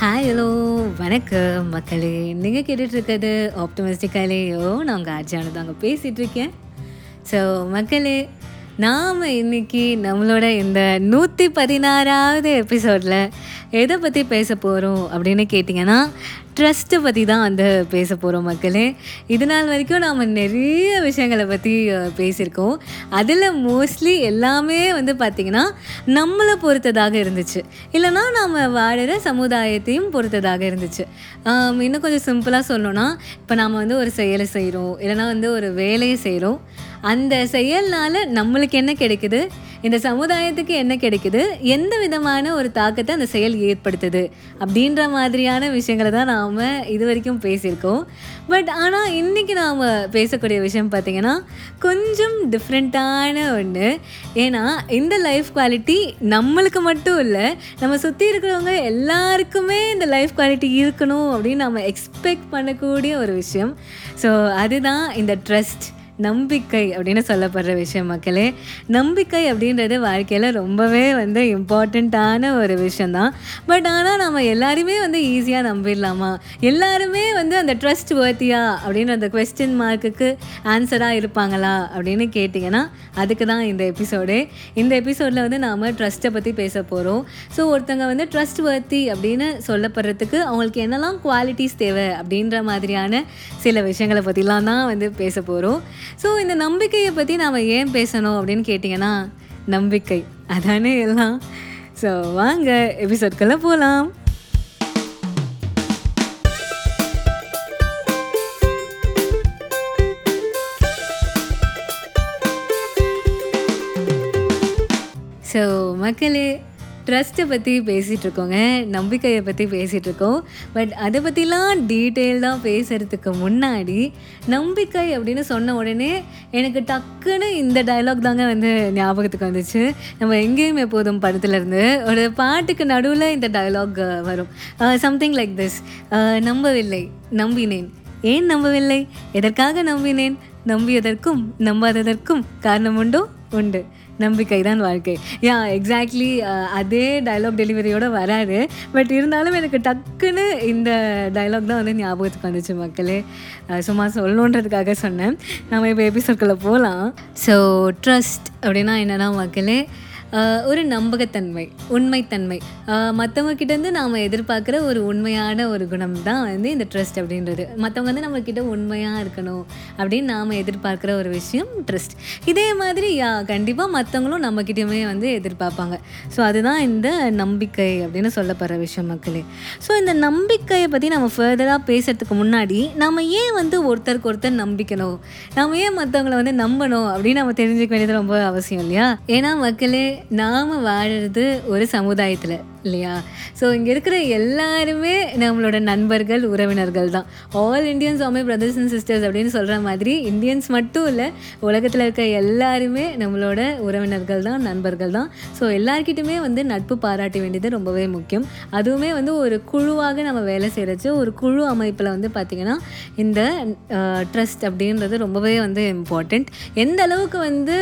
Hi hello வணக்கம் மக்களே. நீங்கள் கேட்டுட்ருக்கிறது ஆப்டமிஸ்டிக்காலேயோ நான் உங்கள் ஆர்ஜியானு தாங்க பேசிகிட்ருக்கேன் ஸோ மக்களே நாம் இன்னைக்கு நம்மளோட இந்த நூற்றி பதினாறாவது எபிசோடில் எதை பற்றி பேச போகிறோம் அப்படின்னு கேட்டிங்கன்னா ட்ரஸ்ட்டை பற்றி தான் வந்து பேச போகிறோம் மக்களே. இது நாள் வரைக்கும் நாம் நிறைய விஷயங்களை பற்றி பேசியிருக்கோம். அதில் மோஸ்ட்லி எல்லாமே வந்து பார்த்திங்கன்னா நம்மளை பொறுத்ததாக இருந்துச்சு. இல்லைனா நாம் வாழுற சமுதாயத்தையும் பொறுத்ததாக இருந்துச்சு. இன்னும் கொஞ்சம் சிம்பிளாக சொல்லணும்னா இப்போ நாம் வந்து ஒரு செயலை செய்கிறோம் இல்லைனா வந்து ஒரு வேலையை செய்கிறோம் அந்த செயல்னால் நம்மளுக்கு என்ன கிடைக்குது? இந்த சமுதாயத்துக்கு என்ன கிடைக்குது? எந்த விதமான ஒரு தாக்கத்தை அந்த செயல் ஏற்படுத்துது? அப்படின்ற மாதிரியான விஷயங்களை தான் நாம் இது வரைக்கும் பேசியிருக்கோம். பட் ஆனால் இன்றைக்கி நாம் பேசக்கூடிய விஷயம் பார்த்திங்கன்னா கொஞ்சம் டிஃப்ரெண்ட்டான ஒன்று ஏன்னா இந்த லைஃப் குவாலிட்டி நம்மளுக்கு மட்டும் இல்லை நம்ம சுற்றி இருக்கிறவங்க எல்லாருக்குமே இந்த லைஃப் குவாலிட்டி இருக்கணும் அப்படின்னு நம்ம எக்ஸ்பெக்ட் பண்ணக்கூடிய ஒரு விஷயம். ஸோ அதுதான் இந்த ட்ரஸ்ட் நம்பிக்கை அப்படின்னு சொல்லப்படுற விஷயம் மக்களே. நம்பிக்கை அப்படின்றது வாழ்க்கையில் ரொம்பவே வந்து இம்பார்ட்டண்ட்டான ஒரு விஷயந்தான் பட் ஆனால் நம்ம எல்லாருமே வந்து ஈஸியாக நம்பிடலாமா? எல்லாருமே வந்து அந்த ட்ரஸ்ட் வர்த்தியா அப்படின்னு அந்த கொஸ்டின் மார்க்குக்கு ஆன்சராக இருப்பாங்களா அப்படின்னு கேட்டிங்கன்னா அதுக்கு தான் இந்த எபிசோடு இந்த எபிசோடில் வந்து நாம் ட்ரஸ்ட்டை பற்றி பேச போகிறோம் ஸோ ஒருத்தங்க வந்து ட்ரஸ்ட் வர்த்தி அப்படின்னு சொல்லப்படுறதுக்கு அவங்களுக்கு என்னெல்லாம் குவாலிட்டிஸ் தேவை அப்படின்ற மாதிரியான சில விஷயங்களை பற்றிலாம் தான் வந்து பேச போகிறோம் ஸோ இந்த நம்பிக்கையை பற்றி நாம் ஏன் பேசணும் அப்படின்னு கேட்டிங்கன்னா நம்பிக்கை. அதானே எல்லாம். ஸோ வாங்க எபிசோட்குள்ளே போகலாம் ஸோ மக்களே ட்ரஸ்ட்டை பற்றி பேசிகிட்டு இருக்கோங்க நம்பிக்கையை பற்றி பேசிகிட்டு இருக்கோம் பட் அதை பற்றிலாம் டீட்டெயில்டாக பேசுகிறதுக்கு முன்னாடி நம்பிக்கை அப்படின்னு சொன்ன உடனே எனக்கு டக்குன்னு இந்த டயலாக் தாங்க வந்து ஞாபகத்துக்கு வந்துச்சு. நம்ம எங்கேயும் எப்போதும் படத்துலேருந்து ஒரு பாட்டுக்கு நடுவில் இந்த டயலாக் வரும். சம்திங் லைக் திஸ் நம்பவில்லை நம்பினேன். ஏன் நம்பவில்லை? எதற்காக நம்பினேன்? நம்பியதற்கும் நம்பாததற்கும் காரணம் உண்டோ? உண்டு. நம்பிக்கை தான் வாழ்க்கை. யா எக்ஸாக்ட்லி uh, அதே டயலாக் டெலிவரியோட வராது பட் இருந்தாலும் எனக்கு டக்குன்னு இந்த டயலாக் தான் வந்து ஞாபகத்துக்கு வந்துச்சு மக்களே. Uh, சும்மா சொல்லணுன்றதுக்காக சொன்னேன். நம்ம இப்போ எபிசோட்குள்ளே போகலாம் ஸோ ட்ரஸ்ட் அப்படின்னா என்னன்னா மக்களே ஒரு நம்பகத்தன்மை உண்மைத்தன்மை. மற்றவங்க கிட்டேருந்து நாம் எதிர்பார்க்குற ஒரு உண்மையான ஒரு குணம் தான் வந்து இந்த ட்ரஸ்ட் அப்படின்றது. மற்றவங்க வந்து நம்மக்கிட்ட உண்மையாக இருக்கணும் அப்படின்னு நாம் எதிர்பார்க்குற ஒரு விஷயம் ட்ரஸ்ட் இதே மாதிரி யா கண்டிப்பாக மற்றவங்களும் நம்மக்கிட்டேயுமே வந்து எதிர்பார்ப்பாங்க ஸோ அதுதான் இந்த நம்பிக்கை அப்படின்னு சொல்லப்படுற விஷயம் மக்களே. ஸோ இந்த நம்பிக்கையை பற்றி நம்ம ஃபர்தராக பேசுறதுக்கு முன்னாடி நம்ம ஏன் வந்து ஒருத்தருக்கு ஒருத்தர் நம்பிக்கணும்? நம்ம ஏன் மற்றவங்கள வந்து நம்பணும் அப்படின்னு நம்ம தெரிஞ்சுக்க வேண்டியது ரொம்ப அவசியம் இல்லையா? ஏன்னா மக்களே நாம் வாழறது ஒரு சமுதாயத்தில் இல்லையா? ஸோ இங்கே இருக்கிற எல்லாருமே நம்மளோட நண்பர்கள் உறவினர்கள் தான். All Indians are my brothers and sisters அப்படின்னு சொல்கிற மாதிரி இந்தியன்ஸ் மட்டும் இல்லை உலகத்தில் இருக்க எல்லாருமே நம்மளோட உறவினர்கள் தான் நண்பர்கள் தான். ஸோ எல்லார்கிட்டையுமே வந்து நட்பு பாராட்ட வேண்டியது ரொம்பவே முக்கியம். அதுவுமே வந்து ஒரு குழுவாக நம்ம வேலை செய்கிறச்சு ஒரு குழு அமைப்பில் வந்து பார்த்திங்கன்னா இந்த ட்ரஸ்ட் அப்படின்றது ரொம்பவே வந்து இம்பார்ட்டண்ட் எந்த அளவுக்கு வந்து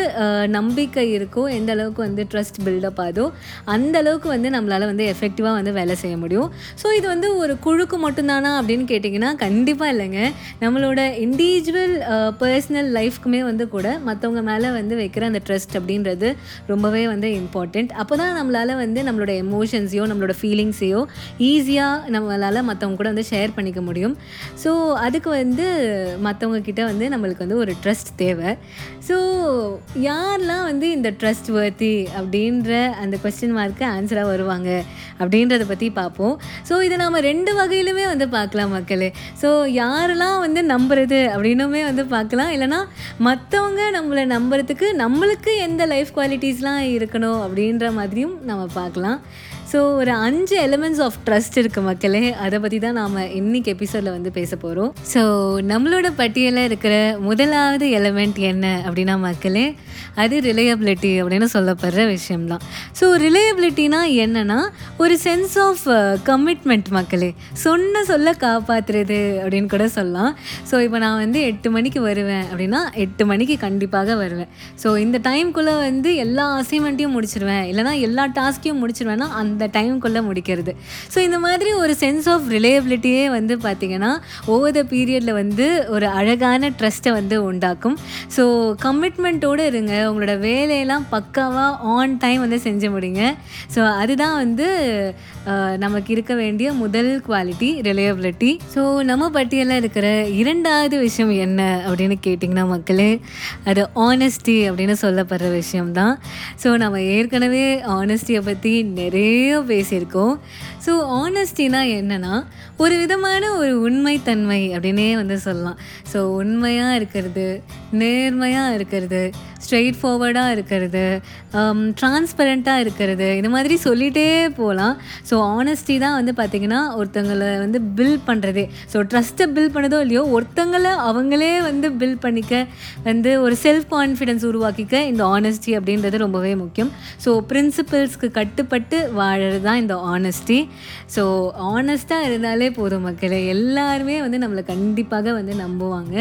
நம்பிக்கை இருக்கோ எந்த அளவுக்கு வந்து ட்ரஸ்ட் பில்டப் ஆகும் அந்த அளவுக்கு வந்து நம்மளால் வந்து எஃபெக்டிவாக வந்து வேலை செய்ய முடியும். ஸோ இது வந்து ஒரு குழுக்கு மட்டும்தானா அப்படின்னு கேட்டிங்கன்னா கண்டிப்பாக இல்லைங்க. நம்மளோட இண்டிவிஜுவல் பர்சனல் லைஃப்க்குமே வந்து கூட மற்றவங்க மேலே வந்து வைக்கிற அந்த ட்ரஸ்ட் அப்படின்றது ரொம்பவே வந்து இம்பார்ட்டண்ட் அப்போ தான் நம்மளால் வந்து நம்மளோட எமோஷன்ஸையோ நம்மளோட ஃபீலிங்ஸையோ ஈஸியாக நம்மளால் மற்றவங்க கூட வந்து ஷேர் பண்ணிக்க முடியும். ஸோ அதுக்கு வந்து மற்றவங்க கிட்ட வந்து நம்மளுக்கு வந்து ஒரு ட்ரஸ்ட் தேவை. ஸோ யாரெல்லாம் வந்து இந்த ட்ரஸ்ட் வர்த்தி அப்படின்ற அந்த கொஸ்டின் மார்க்கு ஆன்சராக வருவாங்க. அப்படின்றத பற்றி பார்ப்போம். ஸோ இதை நாம் ரெண்டு வகையிலுமே வந்து பார்க்கலாம் மக்களே. ஸோ யாரெல்லாம் வந்து நம்புறது அப்படின்னுமே வந்து பார்க்கலாம். இல்லைனா மற்றவங்க நம்மளை நம்புறதுக்கு நம்மளுக்கு எந்த லைஃப் குவாலிட்டிஸ்லாம் இருக்கணும் அப்படின்ற மாதிரியும் நம்ம பார்க்கலாம். ஸோ ஒரு அஞ்சு எலிமெண்ட்ஸ் ஆஃப் ட்ரஸ்ட் இருக்குது மக்களே. அதை பற்றி தான் நாம் இன்னைக்கு எபிசோடில் வந்து பேச போகிறோம் ஸோ நம்மளோட பட்டியலில் இருக்கிற முதலாவது எலிமெண்ட் என்ன அப்படின்னா மக்களே அது ரிலையபிலிட்டி அப்படின்னு சொல்லப்படுற விஷயம்தான். ஸோ ரிலையபிலிட்டினா என்னன்னா ஒரு சென்ஸ் ஆஃப் கமிட்மெண்ட் மக்களே. சொன்ன சொல்ல காப்பாற்றுறது அப்படின்னு கூட சொல்லலாம். ஸோ இப்போ நான் வந்து எட்டு மணிக்கு வருவேன் அப்படின்னா எட்டு மணிக்கு கண்டிப்பாக வருவேன். ஸோ இந்த டைம்குள்ளே வந்து எல்லா அசைன்மெண்ட்டையும் முடிச்சிருவேன். இல்லைனா எல்லா டாஸ்க்கையும் முடிச்சிருவேன்னா அந்த அந்த டைம்குள்ளே முடிக்கிறது. ஸோ இந்த மாதிரி ஒரு சென்ஸ் ஆஃப் ரிலேயபிலிட்டியே வந்து பார்த்திங்கன்னா ஓவர் த பீரியடில் வந்து ஒரு அழகான ட்ரஸ்ட்டை வந்து உண்டாக்கும். ஸோ கமிட்மெண்ட்டோடு இருங்க. உங்களோட வேலையெல்லாம் பக்காவாக ஆன் டைம் வந்து செஞ்சு முடிங்க. ஸோ அதுதான் வந்து நமக்கு இருக்க வேண்டிய முதல் குவாலிட்டி ரிலையபிலிட்டி ஸோ நம்ம பட்டியலில் இருக்கிற இரண்டாவது விஷயம் என்ன அப்படின்னு கேட்டிங்கன்னா மக்களே அது ஆனஸ்டி அப்படின்னு சொல்லப்படுற விஷயம்தான். ஸோ நம்ம ஏற்கனவே ஆனஸ்டியை பற்றி நிறைய பேசியிருக்கோம். ஸோ ஆனஸ்டினா என்னன்னா ஒரு விதமான ஒரு உண்மைத்தன்மை அப்படின்னே வந்து சொல்லலாம். ஸோ உண்மையாக இருக்கிறது நேர்மையாக இருக்கிறது ஸ்ட்ரெயிட் ஃபார்வர்டாக இருக்கிறது um, டிரான்ஸ்பரண்ட்டாக இருக்கிறது இந்த மாதிரி சொல்லிகிட்டே போகலாம். ஸோ ஆனஸ்டி தான் வந்து பார்த்திங்கன்னா ஒருத்தங்களை வந்து பில்ட் பண்ணுறதே ஸோ ட்ரஸ்ட்டை பில்ட் பண்ணதோ இல்லையோ ஒருத்தங்களை அவங்களே வந்து பில்ட் பண்ணிக்க வந்து ஒரு செல்ஃப் கான்ஃபிடென்ஸ் உருவாக்கிக்க இந்த ஆனஸ்டி அப்படின்றது ரொம்பவே முக்கியம். ஸோ பிரின்சிபல்ஸ்க்கு கட்டுப்பட்டு வாழறது தான் இந்த ஆனஸ்டி ஸோ ஆனஸ்ட்டாக இருந்தாலே போதும் மக்களை. எல்லாருமே வந்து நம்மளை கண்டிப்பாக வந்து நம்புவாங்க.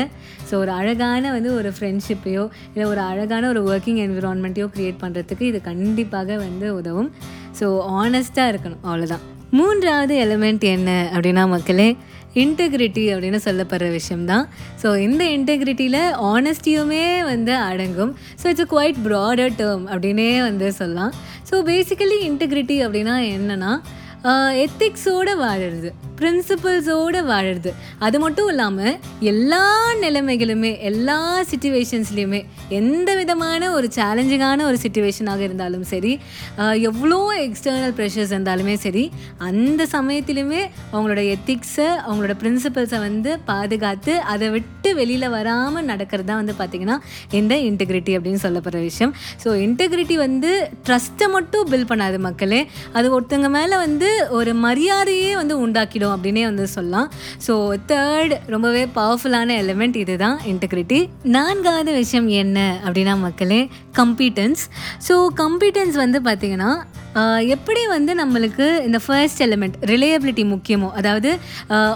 ஸோ ஒரு அழகான வந்து ஒரு ஃப்ரெண்ட்ஷிப்பையோ இல்லை ஒரு அழகான ஒரு ஒர்க்கிங் என்விரான்மெண்ட்டையோ க்ரியேட் பண்ணுறதுக்கு இது கண்டிப்பாக வந்து உதவும். ஸோ ஆனஸ்ட்டாக இருக்கணும். அவ்வளோதான் மூன்றாவது எலிமெண்ட் என்ன அப்படின்னா மக்களே இன்டெகிரிட்டி அப்படின்னு சொல்லப்படுற விஷயம்தான். ஸோ இந்த இன்டெகிரிட்டியில் ஆனஸ்டியுமே வந்து அடங்கும். So it's quite broader term அப்படின்னே வந்து சொல்லலாம். ஸோ பேசிக்கலி இன்டெகிரிட்டி அப்படின்னா என்னென்னா எத்திக்ஸோடு uh, வாழறது. பிரின்சிபல்ஸோடு வாழறது. அது மட்டும் இல்லாமல் எல்லா நிலைமைகளுமே எல்லா சுச்சுவேஷன்ஸ்லேயுமே எந்த விதமான ஒரு சேலஞ்சிங்கான ஒரு சுச்சுவேஷனாக இருந்தாலும் சரி எவ்வளோ எக்ஸ்டர்னல் ப்ரெஷர்ஸ் இருந்தாலுமே சரி அந்த சமயத்திலுமே அவங்களோட எத்திக்ஸை அவங்களோட பிரின்சிபல்ஸை வந்து பாதுகாத்து அதை விட்டு வெளியில் வராமல் நடக்கிறது தான் வந்து பார்த்திங்கன்னா இந்த இன்டெகிரிட்டி அப்படின்னு சொல்லப்படுற விஷயம். ஸோ இன்டெகிரிட்டி வந்து ட்ரஸ்ட்டை மட்டும் பில்ட் பண்ணாது மக்களே. அது ஒருத்தங்க மேலே வந்து ஒரு மரியாதையே வந்து உண்டாக்கிடும். அப்படின்னே வந்து சொல்லலாம். ஸோ தேர்ட் ரொம்பவே பவர்ஃபுல்லான எலிமெண்ட் இதுதான் இன்டெகிரிட்டி நான்காவது விஷயம் என்ன அப்படின்னா மக்களே கம்பீட்டன்ஸ் ஸோ கம்பீட்டன்ஸ் வந்து பார்த்திங்கன்னா எப்படி வந்து நம்மளுக்கு இந்த ஃபர்ஸ்ட் எலிமெண்ட் ரிலையபிலிட்டி முக்கியமோ அதாவது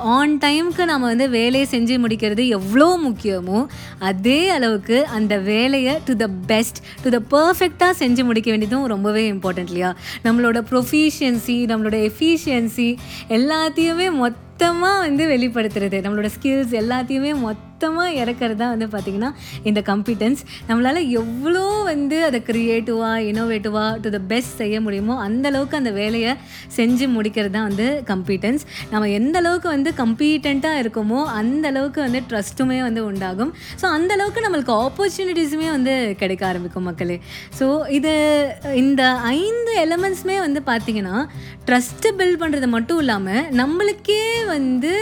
ஆன் டைம்க்கு நம்ம வந்து வேலையை செஞ்சு முடிக்கிறது எவ்வளோ முக்கியமோ அதே அளவுக்கு அந்த வேலையை to the best to the பர்ஃபெக்டாக செஞ்சு முடிக்க வேண்டியதும் ரொம்பவே இம்பார்ட்டன்ட் இல்லையா? நம்மளோட ப்ரொஃபிஷியன்சி நம்மளோட எஃபிஷியன்சி எல்லாத்தையுமே மொத்தமாக வந்து வெளிப்படுத்துறது நம்மளோட ஸ்கில்ஸ் எல்லாத்தையுமே மொத்தமாக இறக்குறது தான் வந்து பார்த்திங்கன்னா இந்த கம்பிட்டன்ஸ் நம்மளால் எவ்வளோ வந்து அதை க்ரியேட்டிவாக இனோவேட்டிவாக டு த பெஸ்ட் செய்ய முடியுமோ அந்த அளவுக்கு அந்த வேலையை செஞ்சு முடிக்கிறது தான் வந்து கம்பீட்டன்ஸ் நம்ம எந்த அளவுக்கு வந்து கம்பீட்டண்ட்டாக இருக்கோமோ அந்த அளவுக்கு வந்து ட்ரஸ்ட்டுமே வந்து உண்டாகும். ஸோ அந்த அளவுக்கு நம்மளுக்கு ஆப்பர்ச்சுனிட்டிஸுமே வந்து கிடைக்க ஆரம்பிக்கும் மக்களே. ஸோ இது இந்த ஐந்து எலமெண்ட்ஸுமே வந்து பார்த்திங்கன்னா ட்ரஸ்ட்டை பில்ட் பண்ணுறது மட்டும் இல்லாமல் நம்மளுக்கே வந்து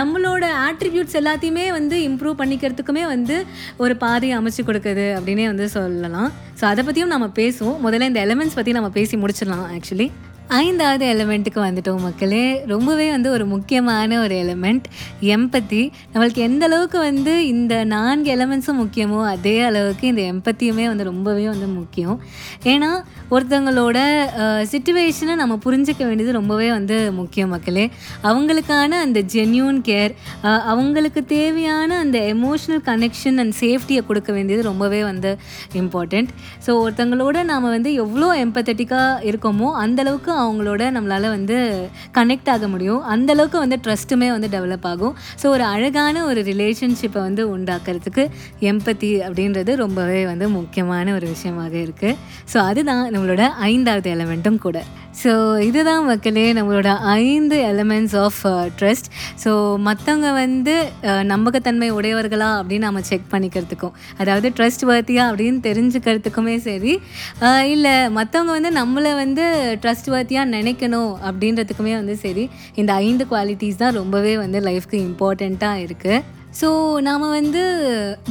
நம்மளோட ஆட்ரிபியூட்ஸ் எல்லாத்தையுமே வந்து இம்ப்ரூவ் இம்ப்ரூவ் பண்ணிக்கிறதுக்குமே வந்து ஒரு பாதையை அமைச்சு கொடுக்குது அப்படின்னே வந்து சொல்லலாம். ஸோ அதை பற்றியும் நம்ம பேசுவோம். முதல்ல இந்த எலமெண்ட்ஸ் பற்றி நம்ம பேசி முடிச்சிடலாம் ஆக்சுவலி ஐந்தாவது எலிமெண்ட்டுக்கு வந்துட்டோம் மக்களே. ரொம்பவே வந்து ஒரு முக்கியமான ஒரு எலிமெண்ட் எம்பத்தி நம்மளுக்கு எந்த அளவுக்கு வந்து இந்த நான்கு எலிமெண்ட்ஸும் முக்கியமோ அதே அளவுக்கு இந்த எம்பத்தியுமே வந்து ரொம்பவே வந்து முக்கியம். ஏன்னா ஒருத்தவங்களோட சுச்சுவேஷனை நம்ம புரிஞ்சிக்க வேண்டியது ரொம்பவே வந்து முக்கியம் மக்களே. அவங்களுக்கான அந்த ஜென்யூன் கேர் அவங்களுக்கு தேவையான அந்த எமோஷ்னல் கனெக்ஷன் அண்ட் சேஃப்டியை கொடுக்க வேண்டியது ரொம்பவே வந்து இம்பார்ட்டண்ட் ஸோ ஒருத்தங்களோட நாம் வந்து எவ்வளோ எம்பத்தட்டிக்காக இருக்கோமோ அந்த அளவுக்கு அவங்களோட நம்மளால் வந்து கனெக்ட் ஆக முடியும். அந்த அளவுக்கு வந்து ட்ரஸ்ட்டுமே வந்து டெவலப் ஆகும். ஸோ ஒரு அழகான ஒரு ரிலேஷன்ஷிப்பை வந்து உண்டாக்குறதுக்கு எம்பத்தி அப்படின்றது ரொம்பவே வந்து முக்கியமான ஒரு விஷயமாக இருக்குது ஸோ அதுதான் நம்மளோட ஐந்தாவது எலமெண்ட்டும் கூட. ஸோ இதுதான் மக்களே நம்மளோட ஐந்து எலமெண்ட்ஸ் ஆஃப் ட்ரஸ்ட் ஸோ மற்றவங்க வந்து uh, நம்பகத்தன்மை உடையவர்களா அப்படின்னு நம்ம செக் பண்ணிக்கிறதுக்கும் அதாவது ட்ரஸ்ட் வர்த்தியா அப்படின்னு தெரிஞ்சுக்கிறதுக்குமே சரி uh, இல்லை மற்றவங்க வந்து நம்மளை வந்து ட்ரஸ்ட் வர்த்தியாக நினைக்கணும் அப்படின்றதுக்குமே வந்து சரி இந்த ஐந்து குவாலிட்டிஸ் தான் ரொம்பவே வந்து லைஃப்க்கு இம்பார்ட்டண்ட்டாக இருக்குது ஸோ நாம் வந்து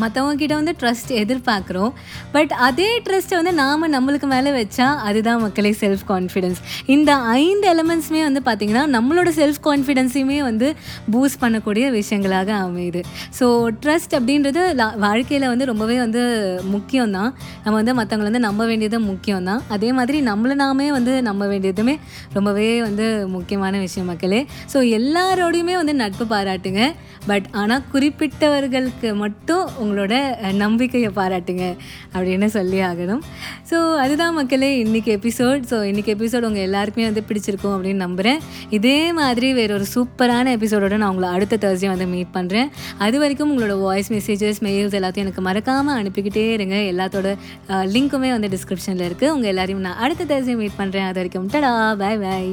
மற்றவங்கக்கிட்ட வந்து ட்ரஸ்ட் எதிர்பார்க்குறோம். பட் அதே ட்ரஸ்ட்டை வந்து நாம் நம்மளுக்கு மேலே வச்சா அதுதான் மக்களே செல்ஃப் கான்ஃபிடென்ஸ் இந்த ஐந்து எலமெண்ட்ஸுமே வந்து பார்த்திங்கன்னா நம்மளோட செல்ஃப் கான்ஃபிடென்ஸையுமே வந்து பூஸ்ட் பண்ணக்கூடிய விஷயங்களாக அமையுது. ஸோ ட்ரஸ்ட் அப்படின்றது வாழ்க்கையில் வந்து ரொம்பவே வந்து முக்கியம்தான். நம்ம வந்து மற்றவங்களை வந்து நம்ப வேண்டியது முக்கியம் தான் அதே மாதிரி நம்மளை நாமே வந்து நம்ப வேண்டியதுமே ரொம்பவே வந்து முக்கியமான விஷயம் மக்களே. ஸோ எல்லாரோடையுமே வந்து நட்பு பாராட்டுங்க. பட் ஆனால் குறிப்பு குறிப்பிட்டவர்களுக்கு மட்டும் உங்களோட நம்பிக்கையை பாராட்டுங்க அப்படின்னு சொல்லி ஆகணும். ஸோ அதுதான் மக்களே இன்றைக்கி எபிசோட் ஸோ இன்றைக்கி எபிசோட் உங்கள் எல்லாருக்குமே வந்து பிடிச்சிருக்கும் அப்படின்னு நம்புகிறேன் இதே மாதிரி வேற ஒரு சூப்பரான எபிசோடோட நான் உங்களை அடுத்த தேர்ஸ்டே வந்து மீட் பண்ணுறேன் அது வரைக்கும் உங்களோட வாய்ஸ் மெசேஜஸ் மெயில்ஸ் எல்லாத்தையும் எனக்கு மறக்காமல் அனுப்பிக்கிட்டே இருங்க. எல்லாத்தோட லிங்க்குமே வந்து டிஸ்கிரிப்ஷனில் இருக்குது உங்கள் எல்லாரையும் நான் அடுத்த தேர்ஸ்டே மீட் பண்ணுறேன் அது வரைக்கும் டடா பாய் பாய்